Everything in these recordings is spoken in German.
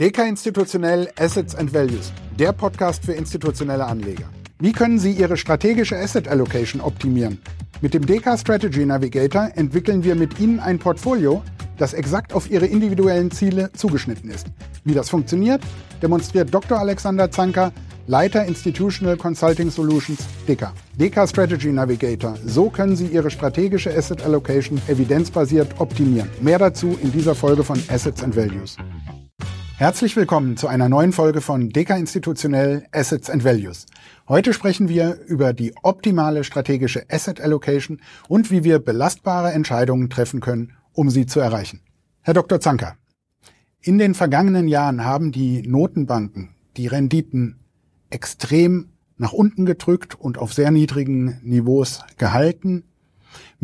DK Institutionell Assets and Values, der Podcast für institutionelle Anleger. Wie können Sie Ihre strategische Asset Allocation optimieren? Mit dem DK Strategy Navigator entwickeln wir mit Ihnen ein Portfolio, das exakt auf Ihre individuellen Ziele zugeschnitten ist. Wie das funktioniert, demonstriert Dr. Alexander Zanker, Leiter Institutional Consulting Solutions, DK. DK Strategy Navigator. So können Sie Ihre strategische Asset Allocation evidenzbasiert optimieren. Mehr dazu in dieser Folge von Assets and Values. Herzlich willkommen zu einer neuen Folge von DK Institutionell Assets and Values. Heute sprechen wir über die optimale strategische Asset Allocation und wie wir belastbare Entscheidungen treffen können, um sie zu erreichen. Herr Dr. Zanker, in den vergangenen Jahren haben die Notenbanken die Renditen extrem nach unten gedrückt und auf sehr niedrigen Niveaus gehalten.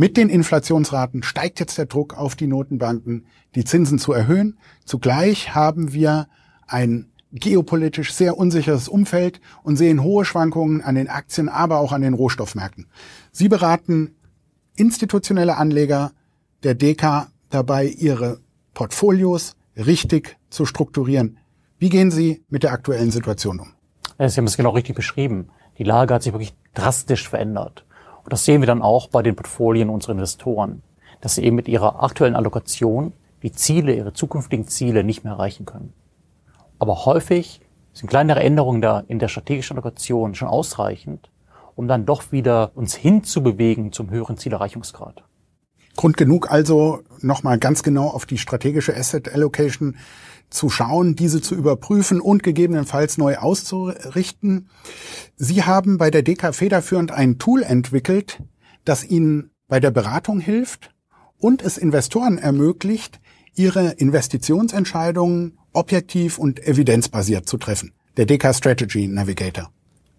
Mit den Inflationsraten steigt jetzt der Druck auf die Notenbanken, die Zinsen zu erhöhen. Zugleich haben wir ein geopolitisch sehr unsicheres Umfeld und sehen hohe Schwankungen an den Aktien, aber auch an den Rohstoffmärkten. Sie beraten institutionelle Anleger der DK dabei, ihre Portfolios richtig zu strukturieren. Wie gehen Sie mit der aktuellen Situation um? Sie haben es genau richtig beschrieben. Die Lage hat sich wirklich drastisch verändert. Und das sehen wir dann auch bei den Portfolien unserer Investoren, dass sie eben mit ihrer aktuellen Allokation die Ziele, ihre zukünftigen Ziele nicht mehr erreichen können. Aber häufig sind kleinere Änderungen da in der strategischen Allokation schon ausreichend, um dann doch wieder uns hinzubewegen zum höheren Zielerreichungsgrad. Grund genug also, nochmal ganz genau auf die strategische Asset Allocation zu schauen, diese zu überprüfen und gegebenenfalls neu auszurichten. Sie haben bei der DK federführend ein Tool entwickelt, das Ihnen bei der Beratung hilft und es Investoren ermöglicht, ihre Investitionsentscheidungen objektiv und evidenzbasiert zu treffen. Der DK Strategy Navigator.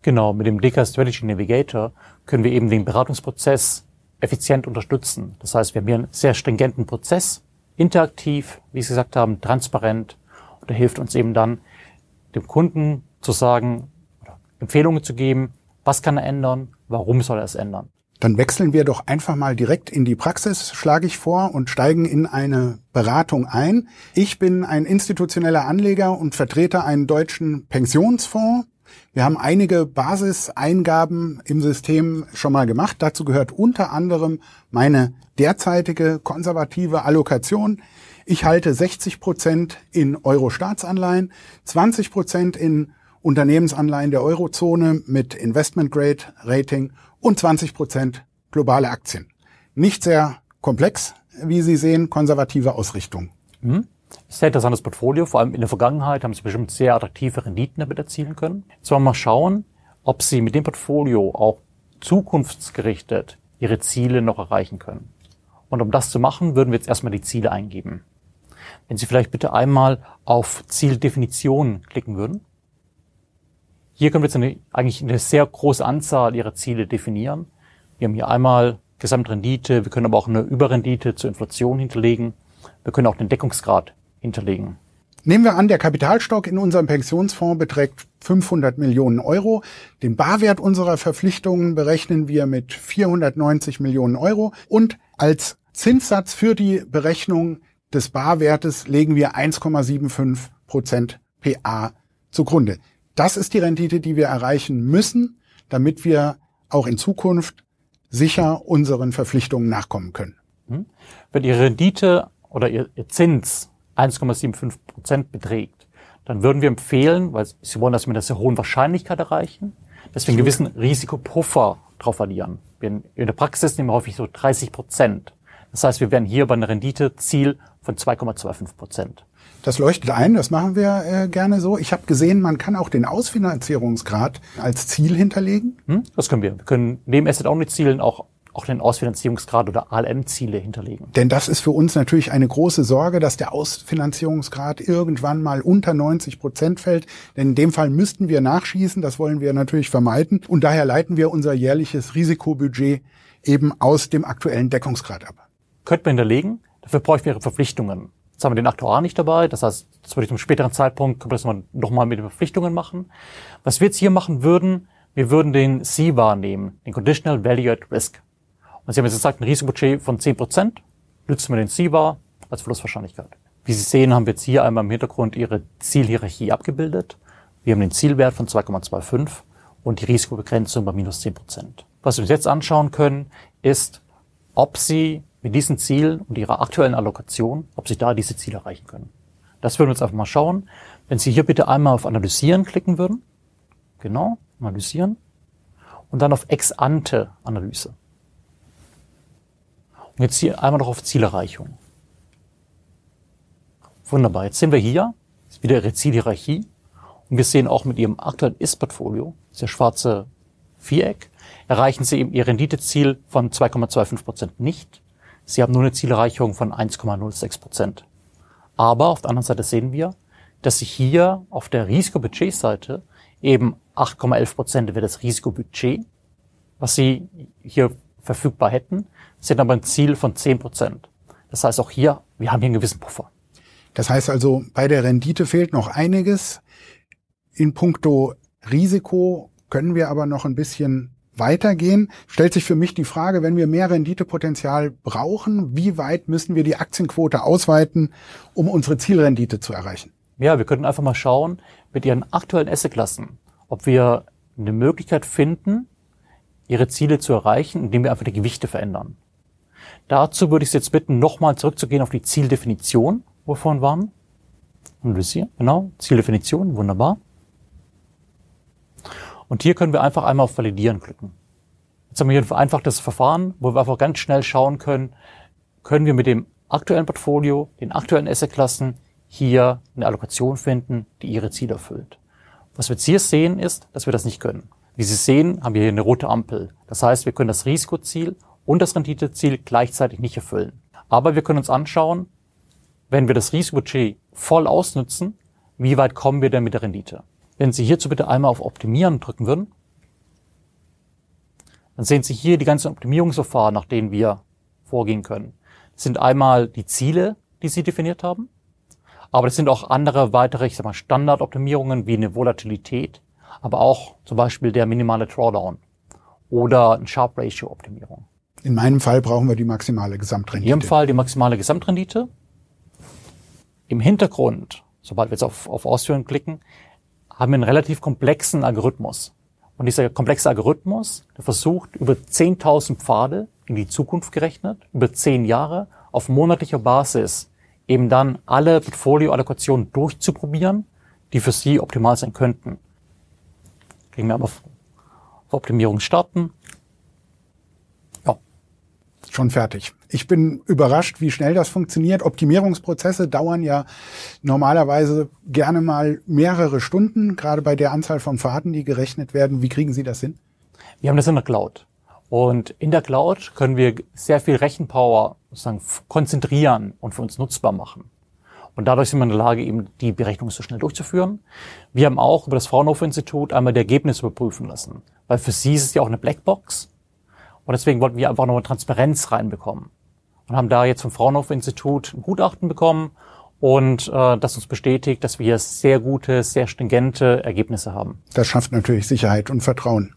Genau, mit dem DK Strategy Navigator können wir eben den Beratungsprozess effizient unterstützen. Das heißt, wir haben hier einen sehr stringenten Prozess, interaktiv, wie Sie gesagt haben, transparent und er hilft uns eben dann, dem Kunden zu sagen, Empfehlungen zu geben, was kann er ändern, warum soll er es ändern. Dann wechseln wir doch einfach mal direkt in die Praxis, schlage ich vor, und steigen in eine Beratung ein. Ich bin ein institutioneller Anleger und vertrete einen deutschen Pensionsfonds. Wir haben einige Basiseingaben im System schon mal gemacht. Dazu gehört unter anderem meine derzeitige konservative Allokation. Ich halte 60 Prozent in Euro-Staatsanleihen, 20 Prozent in Unternehmensanleihen der Eurozone mit Investment Grade Rating und 20 Prozent globale Aktien. Nicht sehr komplex, wie Sie sehen, konservative Ausrichtung. Hm? Sehr interessantes Portfolio. Vor allem in der Vergangenheit haben Sie bestimmt sehr attraktive Renditen damit erzielen können. Jetzt wollen wir mal schauen, ob Sie mit dem Portfolio auch zukunftsgerichtet Ihre Ziele noch erreichen können. Und um das zu machen, würden wir jetzt erstmal die Ziele eingeben. Wenn Sie vielleicht bitte einmal auf Zieldefinition klicken würden. Hier können wir jetzt eine, eigentlich eine sehr große Anzahl Ihrer Ziele definieren. Wir haben hier einmal Gesamtrendite, wir können aber auch eine Überrendite zur Inflation hinterlegen. Wir können auch den Deckungsgrad hinterlegen. Nehmen wir an, der Kapitalstock in unserem Pensionsfonds beträgt 500 Millionen Euro. Den Barwert unserer Verpflichtungen berechnen wir mit 490 Millionen Euro und als Zinssatz für die Berechnung des Barwertes legen wir 1,75 Prozent PA zugrunde. Das ist die Rendite, die wir erreichen müssen, damit wir auch in Zukunft sicher unseren Verpflichtungen nachkommen können. Hm? Wenn Ihre Rendite oder Ihr, Zins 1,75 Prozent beträgt, dann würden wir empfehlen, weil Sie wollen das mit einer sehr hohen Wahrscheinlichkeit erreichen, dass wir einen gewissen Risikopuffer drauf verlieren. In der Praxis nehmen wir häufig so 30 Prozent. Das heißt, wir wären hier bei einem Renditeziel von 2,25 Prozent. Das leuchtet ein, das machen wir äh, gerne so. Ich habe gesehen, man kann auch den Ausfinanzierungsgrad als Ziel hinterlegen. Hm, das können wir. Wir können neben Asset-Only-Zielen auch auch den Ausfinanzierungsgrad oder ALM-Ziele hinterlegen. Denn das ist für uns natürlich eine große Sorge, dass der Ausfinanzierungsgrad irgendwann mal unter 90 Prozent fällt. Denn in dem Fall müssten wir nachschießen. Das wollen wir natürlich vermeiden. Und daher leiten wir unser jährliches Risikobudget eben aus dem aktuellen Deckungsgrad ab. Könnte man hinterlegen. Dafür bräuchten wir Ihre Verpflichtungen. Jetzt haben wir den Aktuar nicht dabei. Das heißt, das würde ich zum späteren Zeitpunkt, können nochmal mit den Verpflichtungen machen. Was wir jetzt hier machen würden, wir würden den C wahrnehmen, den Conditional Value at Risk. Und Sie haben jetzt gesagt, ein Risikobudget von 10%, nützen wir den C-Var als Verlustwahrscheinlichkeit. Wie Sie sehen, haben wir jetzt hier einmal im Hintergrund Ihre Zielhierarchie abgebildet. Wir haben den Zielwert von 2,25 und die Risikobegrenzung bei minus 10 Prozent. Was wir uns jetzt anschauen können, ist, ob Sie mit diesen Zielen und Ihrer aktuellen Allokation, ob Sie da diese Ziele erreichen können. Das würden wir uns einfach mal schauen. Wenn Sie hier bitte einmal auf Analysieren klicken würden, genau, Analysieren, und dann auf Ex-Ante-Analyse. Und jetzt hier einmal noch auf Zielerreichung. Wunderbar. Jetzt sehen wir hier wieder Ihre Zielhierarchie. Und wir sehen auch mit Ihrem aktuellen Ist-Portfolio, das schwarze Viereck, erreichen Sie eben Ihr Renditeziel von 2,25 Prozent nicht. Sie haben nur eine Zielerreichung von 1,06 Prozent. Aber auf der anderen Seite sehen wir, dass sich hier auf der Risikobudgetseite eben 8,11 Prozent wäre das Risikobudget, was Sie hier verfügbar hätten, sind aber ein Ziel von 10 Prozent. Das heißt auch hier, wir haben hier einen gewissen Puffer. Das heißt also, bei der Rendite fehlt noch einiges. In puncto Risiko können wir aber noch ein bisschen weitergehen. Stellt sich für mich die Frage, wenn wir mehr Renditepotenzial brauchen, wie weit müssen wir die Aktienquote ausweiten, um unsere Zielrendite zu erreichen? Ja, wir könnten einfach mal schauen mit Ihren aktuellen Assetklassen, ob wir eine Möglichkeit finden, Ihre Ziele zu erreichen, indem wir einfach die Gewichte verändern. Dazu würde ich Sie jetzt bitten, nochmal zurückzugehen auf die Zieldefinition, wo wir vorhin waren. Analysieren, genau, Zieldefinition, wunderbar. Und hier können wir einfach einmal auf Validieren klicken. Jetzt haben wir hier ein vereinfachtes Verfahren, wo wir einfach ganz schnell schauen können, können wir mit dem aktuellen Portfolio, den aktuellen Assetklassen hier eine Allokation finden, die ihre Ziele erfüllt. Was wir jetzt hier sehen, ist, dass wir das nicht können. Wie Sie sehen, haben wir hier eine rote Ampel. Das heißt, wir können das Risikoziel und das Renditeziel gleichzeitig nicht erfüllen. Aber wir können uns anschauen, wenn wir das Risikobudget voll ausnutzen, wie weit kommen wir denn mit der Rendite? Wenn Sie hierzu bitte einmal auf Optimieren drücken würden, dann sehen Sie hier die ganzen Optimierungsverfahren, nach denen wir vorgehen können. Das sind einmal die Ziele, die Sie definiert haben, aber das sind auch andere weitere, ich sag mal, Standardoptimierungen wie eine Volatilität, aber auch zum Beispiel der minimale Drawdown oder ein Sharp Ratio Optimierung. In meinem Fall brauchen wir die maximale Gesamtrendite. In Ihrem Fall die maximale Gesamtrendite. Im Hintergrund, sobald wir jetzt auf, auf Ausführen klicken, haben wir einen relativ komplexen Algorithmus. Und dieser komplexe Algorithmus, der versucht, über 10.000 Pfade in die Zukunft gerechnet, über 10 Jahre, auf monatlicher Basis, eben dann alle Portfolioallokationen durchzuprobieren, die für Sie optimal sein könnten. Kriegen wir aber auf Optimierung starten schon fertig. Ich bin überrascht, wie schnell das funktioniert. Optimierungsprozesse dauern ja normalerweise gerne mal mehrere Stunden, gerade bei der Anzahl von Fahrten, die gerechnet werden. Wie kriegen Sie das hin? Wir haben das in der Cloud. Und in der Cloud können wir sehr viel Rechenpower sozusagen konzentrieren und für uns nutzbar machen. Und dadurch sind wir in der Lage, eben die Berechnung so schnell durchzuführen. Wir haben auch über das Fraunhofer Institut einmal die Ergebnisse überprüfen lassen. Weil für Sie ist es ja auch eine Blackbox. Und deswegen wollten wir einfach nochmal Transparenz reinbekommen. Und haben da jetzt vom Fraunhofer Institut ein Gutachten bekommen und äh, das uns bestätigt, dass wir hier sehr gute, sehr stringente Ergebnisse haben. Das schafft natürlich Sicherheit und Vertrauen.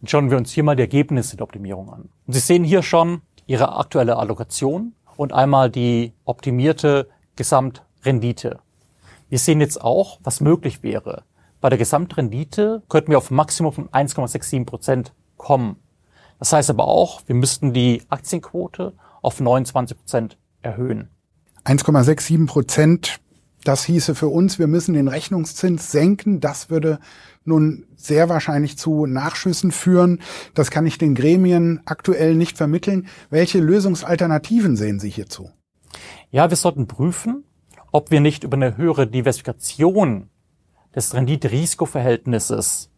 Und schauen wir uns hier mal die Ergebnisse der Optimierung an. Und Sie sehen hier schon Ihre aktuelle Allokation und einmal die optimierte Gesamtrendite. Wir sehen jetzt auch, was möglich wäre. Bei der Gesamtrendite könnten wir auf ein Maximum von 1,67 Prozent kommen. Das heißt aber auch, wir müssten die Aktienquote auf 29 Prozent erhöhen. 1,67 Prozent, das hieße für uns, wir müssen den Rechnungszins senken. Das würde nun sehr wahrscheinlich zu Nachschüssen führen. Das kann ich den Gremien aktuell nicht vermitteln. Welche Lösungsalternativen sehen Sie hierzu? Ja, wir sollten prüfen, ob wir nicht über eine höhere Diversifikation des Rendite-Risiko-Verhältnisses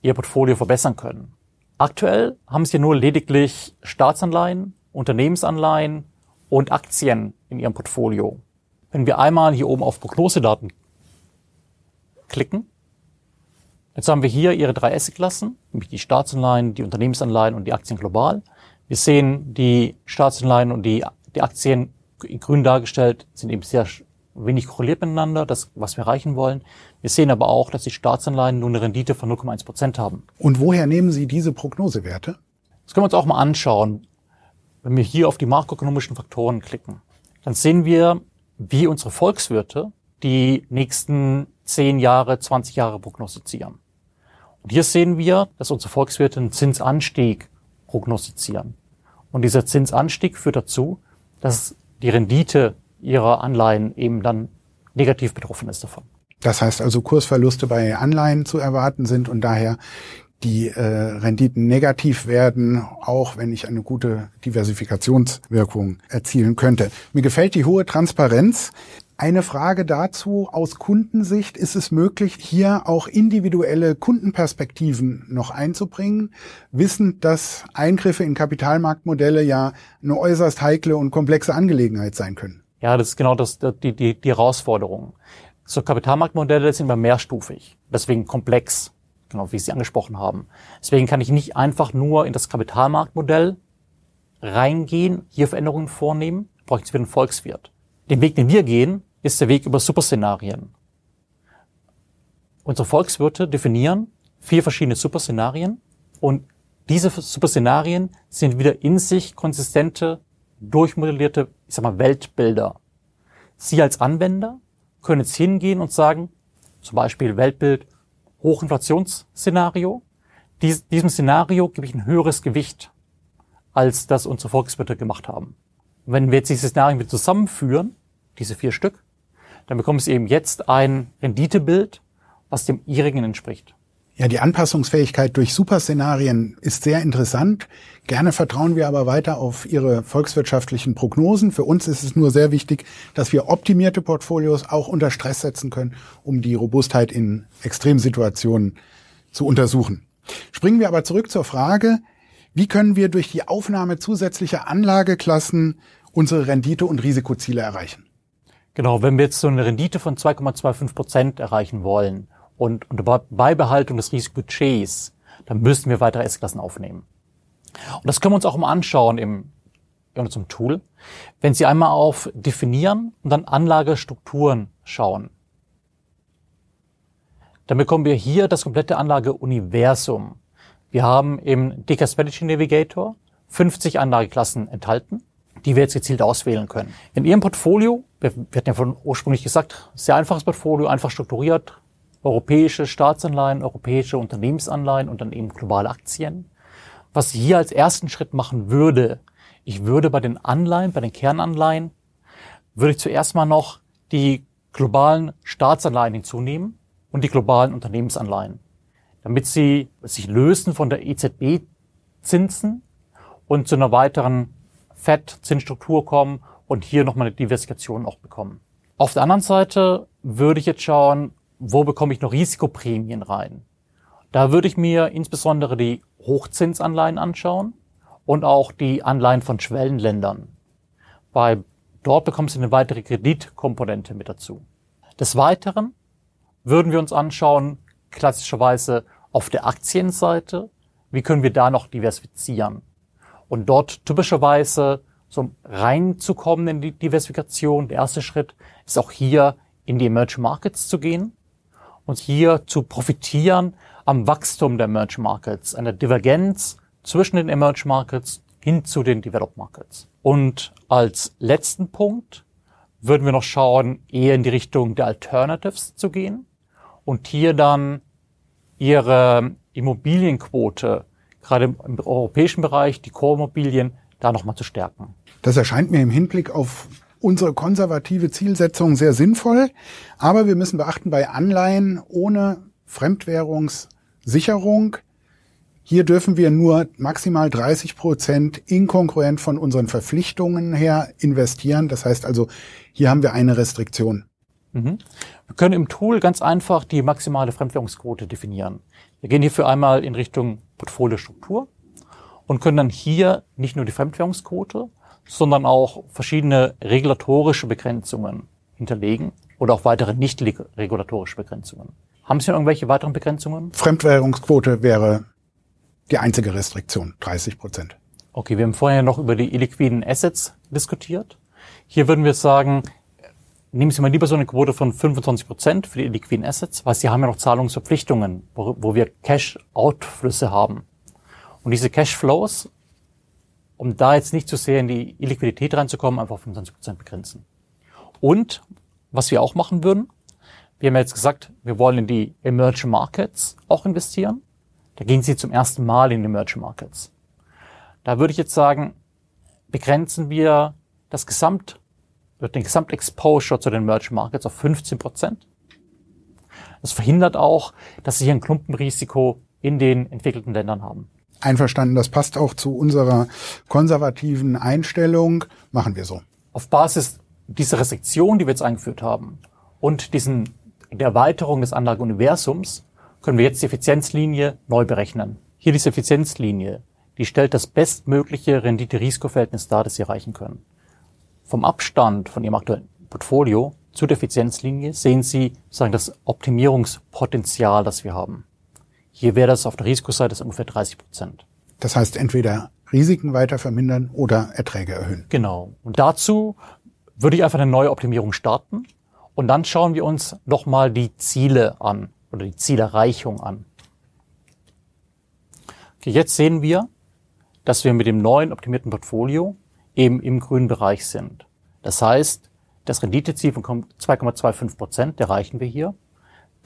Ihr Portfolio verbessern können. Aktuell haben Sie nur lediglich Staatsanleihen, Unternehmensanleihen und Aktien in Ihrem Portfolio. Wenn wir einmal hier oben auf Prognosedaten klicken, jetzt haben wir hier Ihre drei Assetklassen, nämlich die Staatsanleihen, die Unternehmensanleihen und die Aktien global. Wir sehen, die Staatsanleihen und die, die Aktien in grün dargestellt sind eben sehr wenig korreliert miteinander, das, was wir erreichen wollen. Wir sehen aber auch, dass die Staatsanleihen nur eine Rendite von 0,1 Prozent haben. Und woher nehmen Sie diese Prognosewerte? Das können wir uns auch mal anschauen, wenn wir hier auf die makroökonomischen Faktoren klicken. dann sehen wir, wie unsere Volkswirte die nächsten 10 Jahre, 20 Jahre prognostizieren. Und hier sehen wir, dass unsere Volkswirte einen Zinsanstieg prognostizieren. Und dieser Zinsanstieg führt dazu, dass die Rendite ihrer Anleihen eben dann negativ betroffen ist davon. Das heißt also Kursverluste bei Anleihen zu erwarten sind und daher die äh, Renditen negativ werden, auch wenn ich eine gute Diversifikationswirkung erzielen könnte. Mir gefällt die hohe Transparenz. Eine Frage dazu aus Kundensicht, ist es möglich, hier auch individuelle Kundenperspektiven noch einzubringen, wissend, dass Eingriffe in Kapitalmarktmodelle ja eine äußerst heikle und komplexe Angelegenheit sein können? Ja, das ist genau das, die, die, die Herausforderung. So Kapitalmarktmodelle sind immer mehrstufig, deswegen komplex, genau wie Sie angesprochen haben. Deswegen kann ich nicht einfach nur in das Kapitalmarktmodell reingehen, hier Veränderungen vornehmen, brauche ich wieder einen Volkswirt. Den Weg, den wir gehen, ist der Weg über Superszenarien. Unsere Volkswirte definieren vier verschiedene Superszenarien und diese Superszenarien sind wieder in sich konsistente, durchmodellierte, ich sag mal, Weltbilder. Sie als Anwender können jetzt hingehen und sagen, zum Beispiel Weltbild Hochinflationsszenario. Dies, diesem Szenario gebe ich ein höheres Gewicht, als das unsere Volkswirte gemacht haben. Und wenn wir jetzt diese Szenarien wieder zusammenführen, diese vier Stück, dann bekommen Sie eben jetzt ein Renditebild, was dem ihrigen entspricht. Ja, die Anpassungsfähigkeit durch Superszenarien ist sehr interessant. Gerne vertrauen wir aber weiter auf Ihre volkswirtschaftlichen Prognosen. Für uns ist es nur sehr wichtig, dass wir optimierte Portfolios auch unter Stress setzen können, um die Robustheit in Extremsituationen zu untersuchen. Springen wir aber zurück zur Frage, wie können wir durch die Aufnahme zusätzlicher Anlageklassen unsere Rendite- und Risikoziele erreichen? Genau, wenn wir jetzt so eine Rendite von 2,25 Prozent erreichen wollen und unter Beibehaltung des Risikobudgets, dann müssten wir weitere S-Klassen aufnehmen. Und das können wir uns auch mal anschauen im, in unserem Tool. Wenn Sie einmal auf Definieren und dann Anlagestrukturen schauen, dann bekommen wir hier das komplette Anlageuniversum. Wir haben im DK Strategy Navigator 50 Anlageklassen enthalten, die wir jetzt gezielt auswählen können. In Ihrem Portfolio, wir hatten ja von ursprünglich gesagt, sehr einfaches Portfolio, einfach strukturiert, europäische Staatsanleihen, europäische Unternehmensanleihen und dann eben globale Aktien. Was ich hier als ersten Schritt machen würde, ich würde bei den Anleihen, bei den Kernanleihen, würde ich zuerst mal noch die globalen Staatsanleihen hinzunehmen und die globalen Unternehmensanleihen, damit sie sich lösen von der EZB-Zinsen und zu einer weiteren FED-Zinsstruktur kommen und hier nochmal eine Diversifikation auch bekommen. Auf der anderen Seite würde ich jetzt schauen, wo bekomme ich noch Risikoprämien rein? Da würde ich mir insbesondere die Hochzinsanleihen anschauen und auch die Anleihen von Schwellenländern. Weil dort bekommst du eine weitere Kreditkomponente mit dazu. Des Weiteren würden wir uns anschauen, klassischerweise auf der Aktienseite, wie können wir da noch diversifizieren? Und dort typischerweise so reinzukommen in die Diversifikation, der erste Schritt ist auch hier in die Emerging Markets zu gehen und hier zu profitieren am Wachstum der Emerging Markets, einer Divergenz zwischen den Emerging Markets hin zu den Developed Markets. Und als letzten Punkt würden wir noch schauen, eher in die Richtung der Alternatives zu gehen und hier dann ihre Immobilienquote, gerade im europäischen Bereich, die Core-Immobilien, da nochmal zu stärken. Das erscheint mir im Hinblick auf unsere konservative Zielsetzung sehr sinnvoll. Aber wir müssen beachten, bei Anleihen ohne Fremdwährungssicherung, hier dürfen wir nur maximal 30 Prozent inkongruent von unseren Verpflichtungen her investieren. Das heißt also, hier haben wir eine Restriktion. Mhm. Wir können im Tool ganz einfach die maximale Fremdwährungsquote definieren. Wir gehen hierfür einmal in Richtung Portfoliostruktur und können dann hier nicht nur die Fremdwährungsquote, sondern auch verschiedene regulatorische Begrenzungen hinterlegen oder auch weitere nicht regulatorische Begrenzungen. Haben Sie noch irgendwelche weiteren Begrenzungen? Fremdwährungsquote wäre die einzige Restriktion, 30 Prozent. Okay, wir haben vorher noch über die illiquiden Assets diskutiert. Hier würden wir sagen, nehmen Sie mal lieber so eine Quote von 25 Prozent für die illiquiden Assets, weil Sie haben ja noch Zahlungsverpflichtungen, wo, wo wir Cash-Outflüsse haben. Und diese Cashflows um da jetzt nicht zu sehr in die Illiquidität reinzukommen, einfach auf 25 Prozent begrenzen. Und was wir auch machen würden, wir haben jetzt gesagt, wir wollen in die Emerging Markets auch investieren. Da gehen Sie zum ersten Mal in die Emerging Markets. Da würde ich jetzt sagen, begrenzen wir das Gesamt, den Gesamtexposure zu den Emerging Markets auf 15 Prozent. Das verhindert auch, dass Sie hier ein Klumpenrisiko in den entwickelten Ländern haben. Einverstanden, das passt auch zu unserer konservativen Einstellung. Machen wir so. Auf Basis dieser Restriktion, die wir jetzt eingeführt haben und diesen, der Erweiterung des Anlageuniversums können wir jetzt die Effizienzlinie neu berechnen. Hier diese Effizienzlinie, die stellt das bestmögliche Rendite-Risiko-Verhältnis dar, das Sie erreichen können. Vom Abstand von Ihrem aktuellen Portfolio zu der Effizienzlinie sehen Sie sagen das Optimierungspotenzial, das wir haben. Hier wäre das auf der Risikoseite ungefähr 30 Prozent. Das heißt entweder Risiken weiter vermindern oder Erträge erhöhen. Genau. Und dazu würde ich einfach eine neue Optimierung starten und dann schauen wir uns nochmal die Ziele an oder die Zielerreichung an. Okay, jetzt sehen wir, dass wir mit dem neuen optimierten Portfolio eben im grünen Bereich sind. Das heißt, das Renditeziel von 2,25 Prozent erreichen wir hier.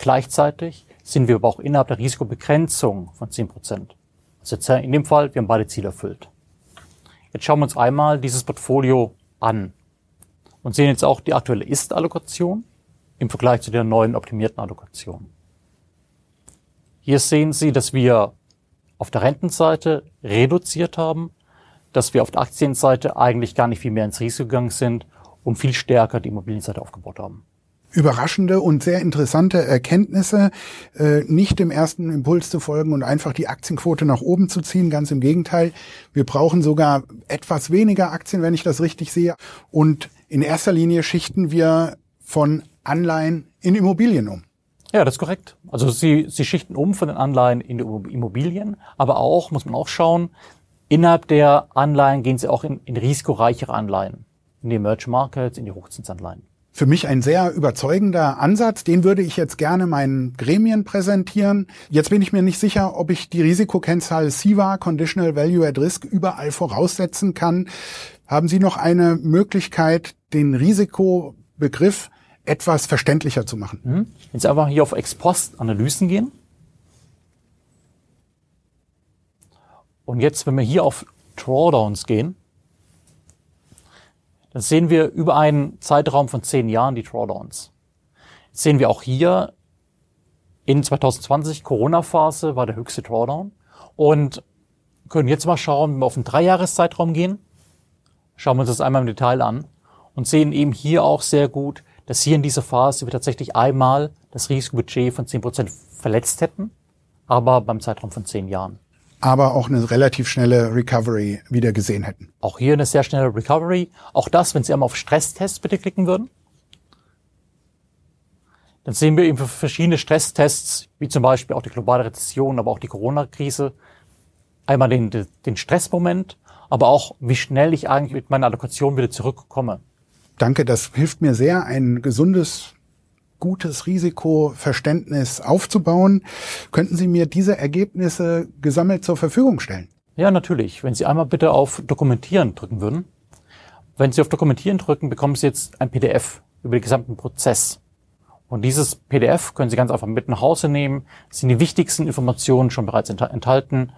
Gleichzeitig sind wir aber auch innerhalb der Risikobegrenzung von 10 Prozent. Also in dem Fall, wir haben beide Ziele erfüllt. Jetzt schauen wir uns einmal dieses Portfolio an und sehen jetzt auch die aktuelle Ist-Allokation im Vergleich zu der neuen optimierten Allokation. Hier sehen Sie, dass wir auf der Rentenseite reduziert haben, dass wir auf der Aktienseite eigentlich gar nicht viel mehr ins Risiko gegangen sind und viel stärker die Immobilienseite aufgebaut haben überraschende und sehr interessante Erkenntnisse, äh, nicht dem ersten Impuls zu folgen und einfach die Aktienquote nach oben zu ziehen. Ganz im Gegenteil, wir brauchen sogar etwas weniger Aktien, wenn ich das richtig sehe. Und in erster Linie schichten wir von Anleihen in Immobilien um. Ja, das ist korrekt. Also Sie, Sie schichten um von den Anleihen in die Immobilien, aber auch, muss man auch schauen, innerhalb der Anleihen gehen Sie auch in, in risikoreichere Anleihen, in die Emerging Markets, in die Hochzinsanleihen für mich ein sehr überzeugender Ansatz. Den würde ich jetzt gerne meinen Gremien präsentieren. Jetzt bin ich mir nicht sicher, ob ich die Risikokennzahl SIVA, Conditional Value at Risk, überall voraussetzen kann. Haben Sie noch eine Möglichkeit, den Risikobegriff etwas verständlicher zu machen? Mhm. Jetzt einfach hier auf Ex-Post-Analysen gehen. Und jetzt, wenn wir hier auf Drawdowns gehen, dann sehen wir über einen Zeitraum von zehn Jahren die Drawdowns. Jetzt sehen wir auch hier in 2020 Corona-Phase war der höchste Drawdown und können jetzt mal schauen, wenn wir auf einen Dreijahreszeitraum gehen, schauen wir uns das einmal im Detail an und sehen eben hier auch sehr gut, dass hier in dieser Phase wir tatsächlich einmal das Risikobudget von 10% verletzt hätten, aber beim Zeitraum von zehn Jahren aber auch eine relativ schnelle Recovery wieder gesehen hätten. Auch hier eine sehr schnelle Recovery. Auch das, wenn Sie einmal auf Stresstests bitte klicken würden. Dann sehen wir eben verschiedene Stresstests, wie zum Beispiel auch die globale Rezession, aber auch die Corona-Krise, einmal den, den Stressmoment, aber auch wie schnell ich eigentlich mit meiner Allokation wieder zurückkomme. Danke, das hilft mir sehr, ein gesundes gutes Risikoverständnis aufzubauen. Könnten Sie mir diese Ergebnisse gesammelt zur Verfügung stellen? Ja, natürlich. Wenn Sie einmal bitte auf Dokumentieren drücken würden. Wenn Sie auf Dokumentieren drücken, bekommen Sie jetzt ein PDF über den gesamten Prozess. Und dieses PDF können Sie ganz einfach mit nach Hause nehmen, es sind die wichtigsten Informationen schon bereits enthalten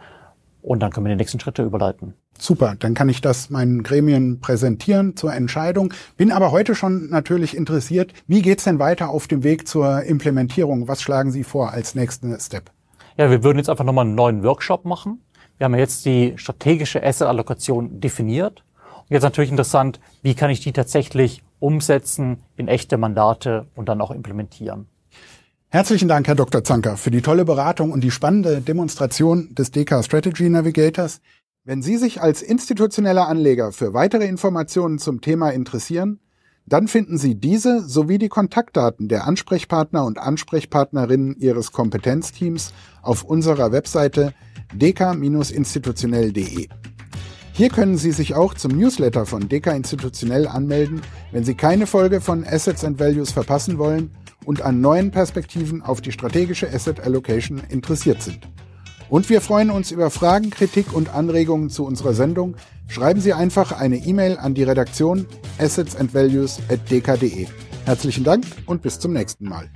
und dann können wir die nächsten Schritte überleiten. Super, dann kann ich das meinen Gremien präsentieren zur Entscheidung. Bin aber heute schon natürlich interessiert, wie geht's denn weiter auf dem Weg zur Implementierung? Was schlagen Sie vor als nächsten Step? Ja, wir würden jetzt einfach nochmal einen neuen Workshop machen. Wir haben ja jetzt die strategische Asset-Allokation definiert. Und jetzt natürlich interessant, wie kann ich die tatsächlich umsetzen in echte Mandate und dann auch implementieren. Herzlichen Dank, Herr Dr. Zanker, für die tolle Beratung und die spannende Demonstration des DK Strategy Navigators. Wenn Sie sich als institutioneller Anleger für weitere Informationen zum Thema interessieren, dann finden Sie diese sowie die Kontaktdaten der Ansprechpartner und Ansprechpartnerinnen Ihres Kompetenzteams auf unserer Webseite dk-institutionell.de. Hier können Sie sich auch zum Newsletter von DK Institutionell anmelden, wenn Sie keine Folge von Assets and Values verpassen wollen und an neuen Perspektiven auf die strategische Asset Allocation interessiert sind. Und wir freuen uns über Fragen, Kritik und Anregungen zu unserer Sendung. Schreiben Sie einfach eine E-Mail an die Redaktion assetsandvalues.dk.de. Herzlichen Dank und bis zum nächsten Mal.